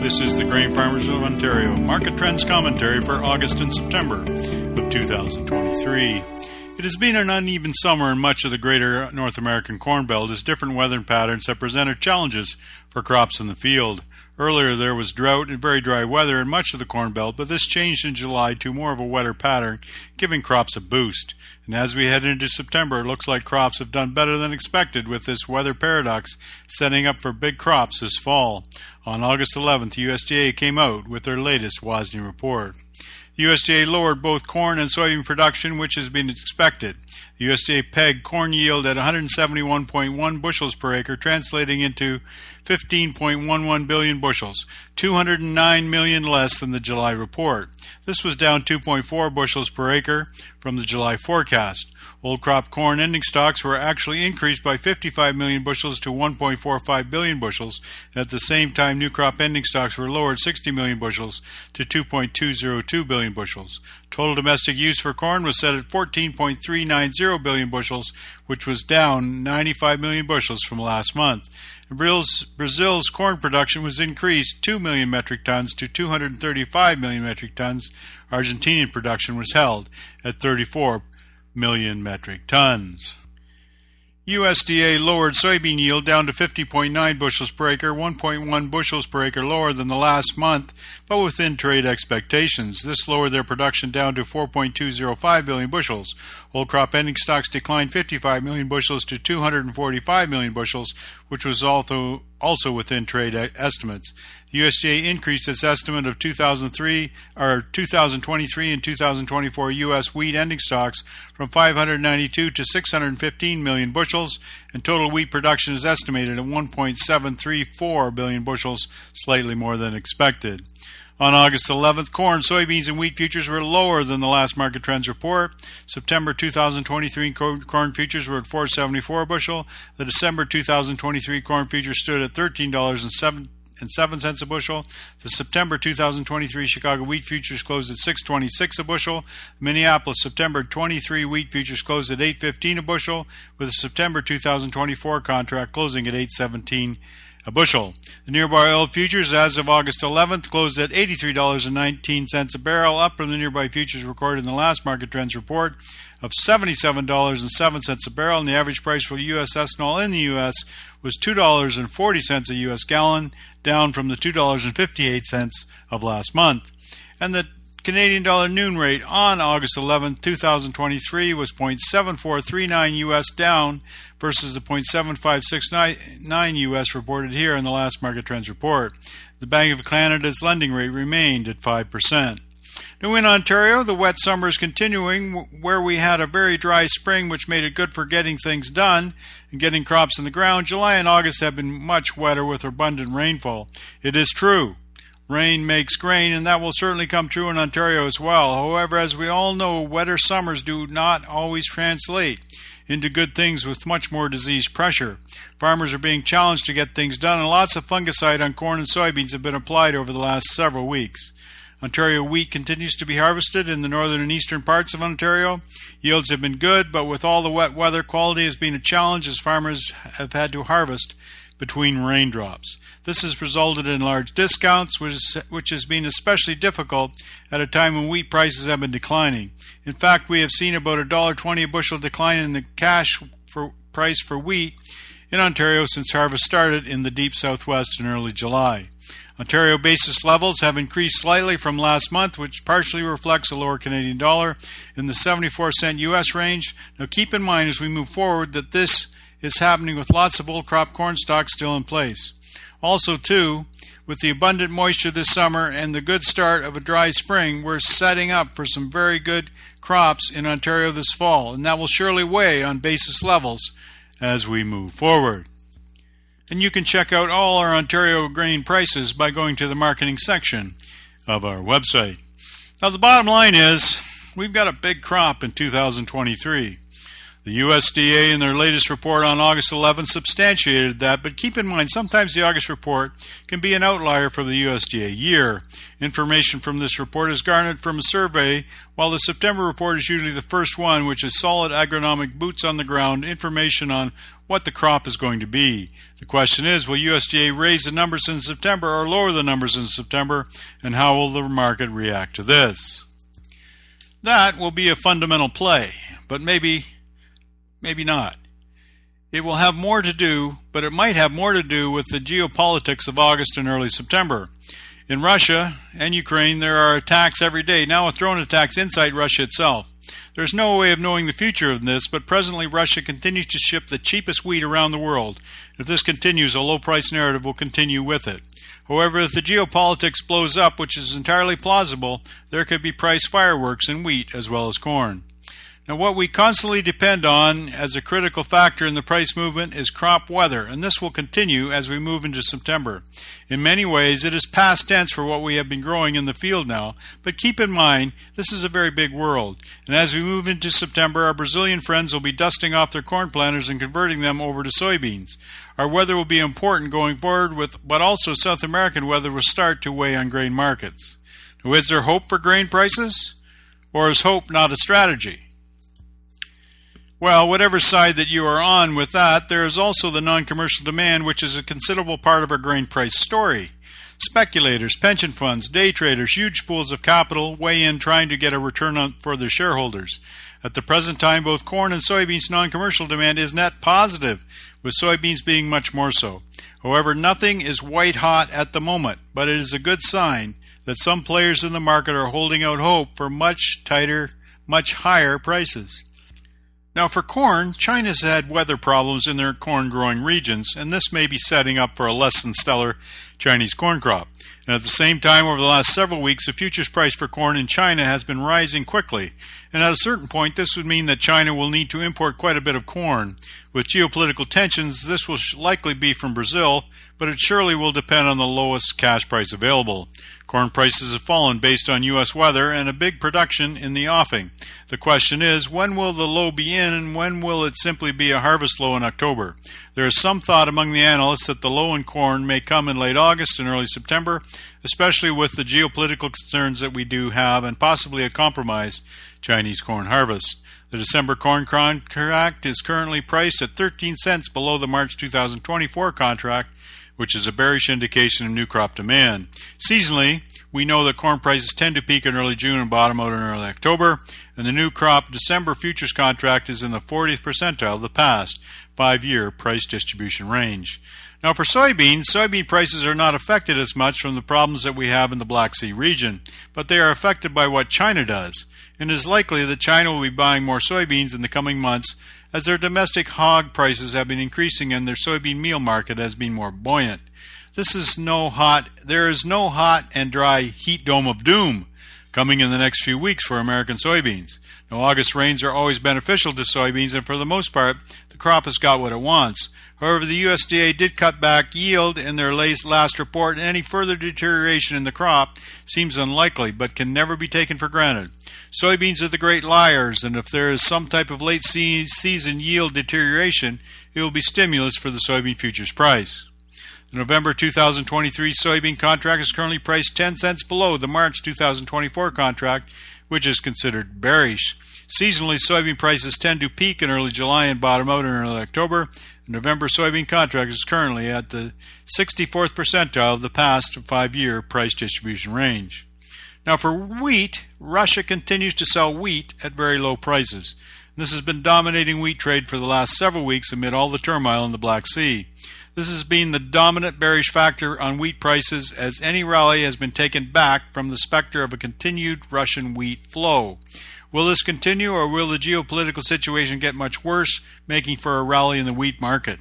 This is the Grain Farmers of Ontario Market Trends Commentary for August and September of 2023. It has been an uneven summer in much of the greater North American Corn Belt as different weather patterns have presented challenges for crops in the field. Earlier there was drought and very dry weather in much of the Corn Belt, but this changed in July to more of a wetter pattern, giving crops a boost. And as we head into September, it looks like crops have done better than expected with this weather paradox setting up for big crops this fall. On August 11th, USDA came out with their latest WASDE report. USDA lowered both corn and soybean production, which has been expected. USDA pegged corn yield at 171.1 bushels per acre, translating into 15.11 billion bushels, 209 million less than the July report. This was down 2.4 bushels per acre from the July forecast. Old crop corn ending stocks were actually increased by 55 million bushels to 1.45 billion bushels. At the same time, new crop ending stocks were lowered 60 million bushels to 2.202 billion bushels. Total domestic use for corn was set at 14.390 billion bushels, which was down 95 million bushels from last month. Brazil's, Brazil's corn production was increased 2 million metric tons to 235 million metric tons. Argentinian production was held at 34 million metric tons. USDA lowered soybean yield down to 50.9 bushels per acre, 1.1 bushels per acre lower than the last month, but within trade expectations. This lowered their production down to 4.205 billion bushels. Whole crop ending stocks declined 55 million bushels to 245 million bushels, which was also also within trade estimates. The USDA increased its estimate of 2003 or 2023 and 2024 U.S. wheat ending stocks from 592 to 615 million bushels, and total wheat production is estimated at 1.734 billion bushels, slightly more than expected. On August 11th, corn, soybeans, and wheat futures were lower than the last market trends report. September 2023 corn futures were at 474 a bushel. The December 2023 corn futures stood at $13.07 and seven cents a bushel. The September 2023 Chicago wheat futures closed at 6.26 a bushel. Minneapolis September 23 wheat futures closed at 8.15 a bushel, with the September 2024 contract closing at 8.17 a bushel. The nearby oil futures as of August 11th closed at $83.19 a barrel, up from the nearby futures recorded in the last market trends report of $77.07 a barrel, and the average price for U.S. ethanol in the U.S. was $2.40 a U.S. gallon, down from the $2.58 of last month. And the Canadian dollar noon rate on August 11, 2023 was 0.7439 US down versus the 0.7569 US reported here in the last market trends report. The Bank of Canada's lending rate remained at 5%. Now in Ontario, the wet summer is continuing where we had a very dry spring which made it good for getting things done and getting crops in the ground. July and August have been much wetter with abundant rainfall. It is true Rain makes grain, and that will certainly come true in Ontario as well. However, as we all know, wetter summers do not always translate into good things with much more disease pressure. Farmers are being challenged to get things done, and lots of fungicide on corn and soybeans have been applied over the last several weeks. Ontario wheat continues to be harvested in the northern and eastern parts of Ontario. Yields have been good, but with all the wet weather, quality has been a challenge as farmers have had to harvest between raindrops. This has resulted in large discounts, which, is, which has been especially difficult at a time when wheat prices have been declining. In fact, we have seen about a dollar twenty a bushel decline in the cash for, price for wheat in Ontario since harvest started in the deep southwest in early July. Ontario basis levels have increased slightly from last month, which partially reflects a lower Canadian dollar in the 74 cent US range. Now keep in mind as we move forward that this is happening with lots of old crop corn stocks still in place. Also, too, with the abundant moisture this summer and the good start of a dry spring, we're setting up for some very good crops in Ontario this fall, and that will surely weigh on basis levels as we move forward. And you can check out all our Ontario grain prices by going to the marketing section of our website. Now, the bottom line is we've got a big crop in 2023. The USDA, in their latest report on August 11, substantiated that, but keep in mind sometimes the August report can be an outlier for the USDA year. Information from this report is garnered from a survey, while the September report is usually the first one, which is solid agronomic boots on the ground information on what the crop is going to be. The question is will USDA raise the numbers in September or lower the numbers in September, and how will the market react to this? That will be a fundamental play, but maybe maybe not. It will have more to do, but it might have more to do with the geopolitics of August and early September. In Russia and Ukraine, there are attacks every day, now with drone attacks inside Russia itself. There's no way of knowing the future of this, but presently Russia continues to ship the cheapest wheat around the world. If this continues, a low price narrative will continue with it. However, if the geopolitics blows up, which is entirely plausible, there could be price fireworks in wheat as well as corn. Now, what we constantly depend on as a critical factor in the price movement is crop weather, and this will continue as we move into September. In many ways, it is past tense for what we have been growing in the field now, but keep in mind, this is a very big world. And as we move into September, our Brazilian friends will be dusting off their corn planters and converting them over to soybeans. Our weather will be important going forward, with, but also South American weather will start to weigh on grain markets. Now, is there hope for grain prices? Or is hope not a strategy? Well, whatever side that you are on with that, there is also the non commercial demand, which is a considerable part of our grain price story. Speculators, pension funds, day traders, huge pools of capital weigh in trying to get a return on, for their shareholders. At the present time, both corn and soybeans non commercial demand is net positive, with soybeans being much more so. However, nothing is white hot at the moment, but it is a good sign that some players in the market are holding out hope for much tighter, much higher prices. Now, for corn, China's had weather problems in their corn growing regions, and this may be setting up for a less than stellar Chinese corn crop. And at the same time, over the last several weeks, the futures price for corn in China has been rising quickly. And at a certain point, this would mean that China will need to import quite a bit of corn. With geopolitical tensions, this will likely be from Brazil, but it surely will depend on the lowest cash price available. Corn prices have fallen based on U.S. weather and a big production in the offing. The question is, when will the low be in and when will it simply be a harvest low in October? There is some thought among the analysts that the low in corn may come in late August and early September, especially with the geopolitical concerns that we do have and possibly a compromised Chinese corn harvest. The December corn contract is currently priced at 13 cents below the March 2024 contract, which is a bearish indication of new crop demand. Seasonally, we know that corn prices tend to peak in early June and bottom out in early October, and the new crop December futures contract is in the 40th percentile of the past five year price distribution range. Now, for soybeans, soybean prices are not affected as much from the problems that we have in the Black Sea region, but they are affected by what China does and it is likely that China will be buying more soybeans in the coming months as their domestic hog prices have been increasing and their soybean meal market has been more buoyant. This is no hot there is no hot and dry heat dome of doom coming in the next few weeks for American soybeans. Now August rains are always beneficial to soybeans and for the most part crop has got what it wants. However, the USDA did cut back yield in their last report, and any further deterioration in the crop seems unlikely, but can never be taken for granted. Soybeans are the great liars, and if there is some type of late season yield deterioration, it will be stimulus for the soybean futures price. The November 2023 soybean contract is currently priced 10 cents below the March 2024 contract, which is considered bearish. Seasonally, soybean prices tend to peak in early July and bottom out in early October. November soybean contract is currently at the 64th percentile of the past five year price distribution range. Now, for wheat, Russia continues to sell wheat at very low prices. This has been dominating wheat trade for the last several weeks amid all the turmoil in the Black Sea. This has been the dominant bearish factor on wheat prices as any rally has been taken back from the specter of a continued Russian wheat flow. Will this continue, or will the geopolitical situation get much worse, making for a rally in the wheat market?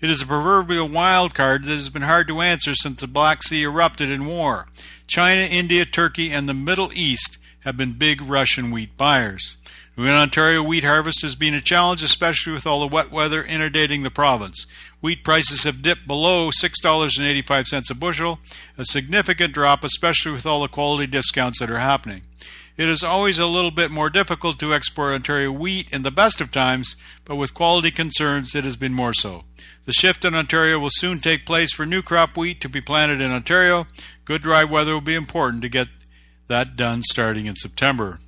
It is a proverbial wild card that has been hard to answer since the Black Sea erupted in war. China, India, Turkey, and the Middle East have been big Russian wheat buyers. In Ontario, wheat harvest has been a challenge, especially with all the wet weather inundating the province. Wheat prices have dipped below $6.85 a bushel, a significant drop, especially with all the quality discounts that are happening. It is always a little bit more difficult to export Ontario wheat in the best of times, but with quality concerns, it has been more so. The shift in Ontario will soon take place for new crop wheat to be planted in Ontario. Good dry weather will be important to get that done starting in September.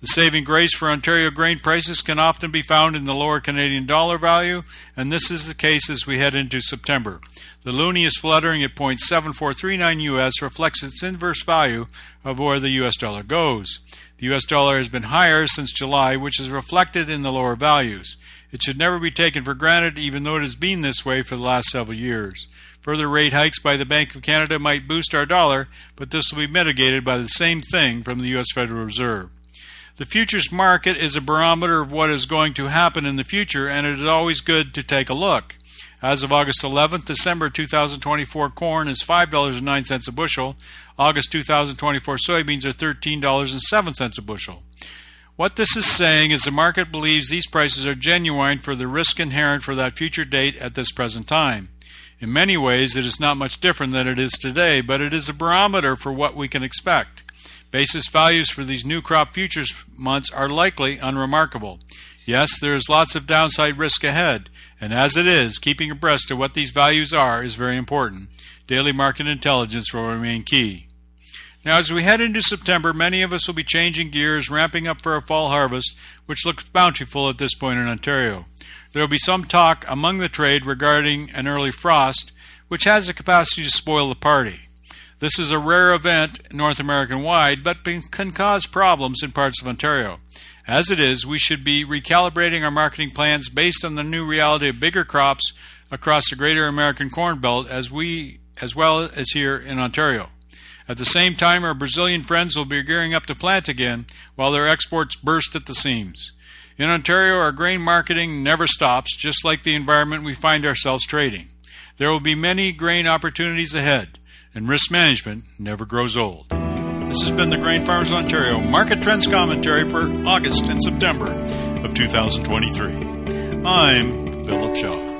The saving grace for Ontario grain prices can often be found in the lower Canadian dollar value, and this is the case as we head into September. The loonie is fluttering at 0.7439 US, reflects its inverse value of where the US dollar goes. The US dollar has been higher since July, which is reflected in the lower values. It should never be taken for granted, even though it has been this way for the last several years. Further rate hikes by the Bank of Canada might boost our dollar, but this will be mitigated by the same thing from the US Federal Reserve. The futures market is a barometer of what is going to happen in the future, and it is always good to take a look. As of August 11th, December 2024 corn is $5.09 a bushel. August 2024 soybeans are $13.07 a bushel. What this is saying is the market believes these prices are genuine for the risk inherent for that future date at this present time. In many ways, it is not much different than it is today, but it is a barometer for what we can expect. Basis values for these new crop futures months are likely unremarkable. Yes, there is lots of downside risk ahead, and as it is, keeping abreast of what these values are is very important. Daily market intelligence will remain key. Now, as we head into September, many of us will be changing gears, ramping up for a fall harvest, which looks bountiful at this point in Ontario. There will be some talk among the trade regarding an early frost, which has the capacity to spoil the party. This is a rare event North American wide, but can cause problems in parts of Ontario. As it is, we should be recalibrating our marketing plans based on the new reality of bigger crops across the greater American Corn Belt as we as well as here in Ontario. At the same time, our Brazilian friends will be gearing up to plant again while their exports burst at the seams. In Ontario, our grain marketing never stops, just like the environment we find ourselves trading. There will be many grain opportunities ahead and risk management never grows old. This has been the Grain Farmers Ontario Market Trends Commentary for August and September of 2023. I'm Philip Shaw.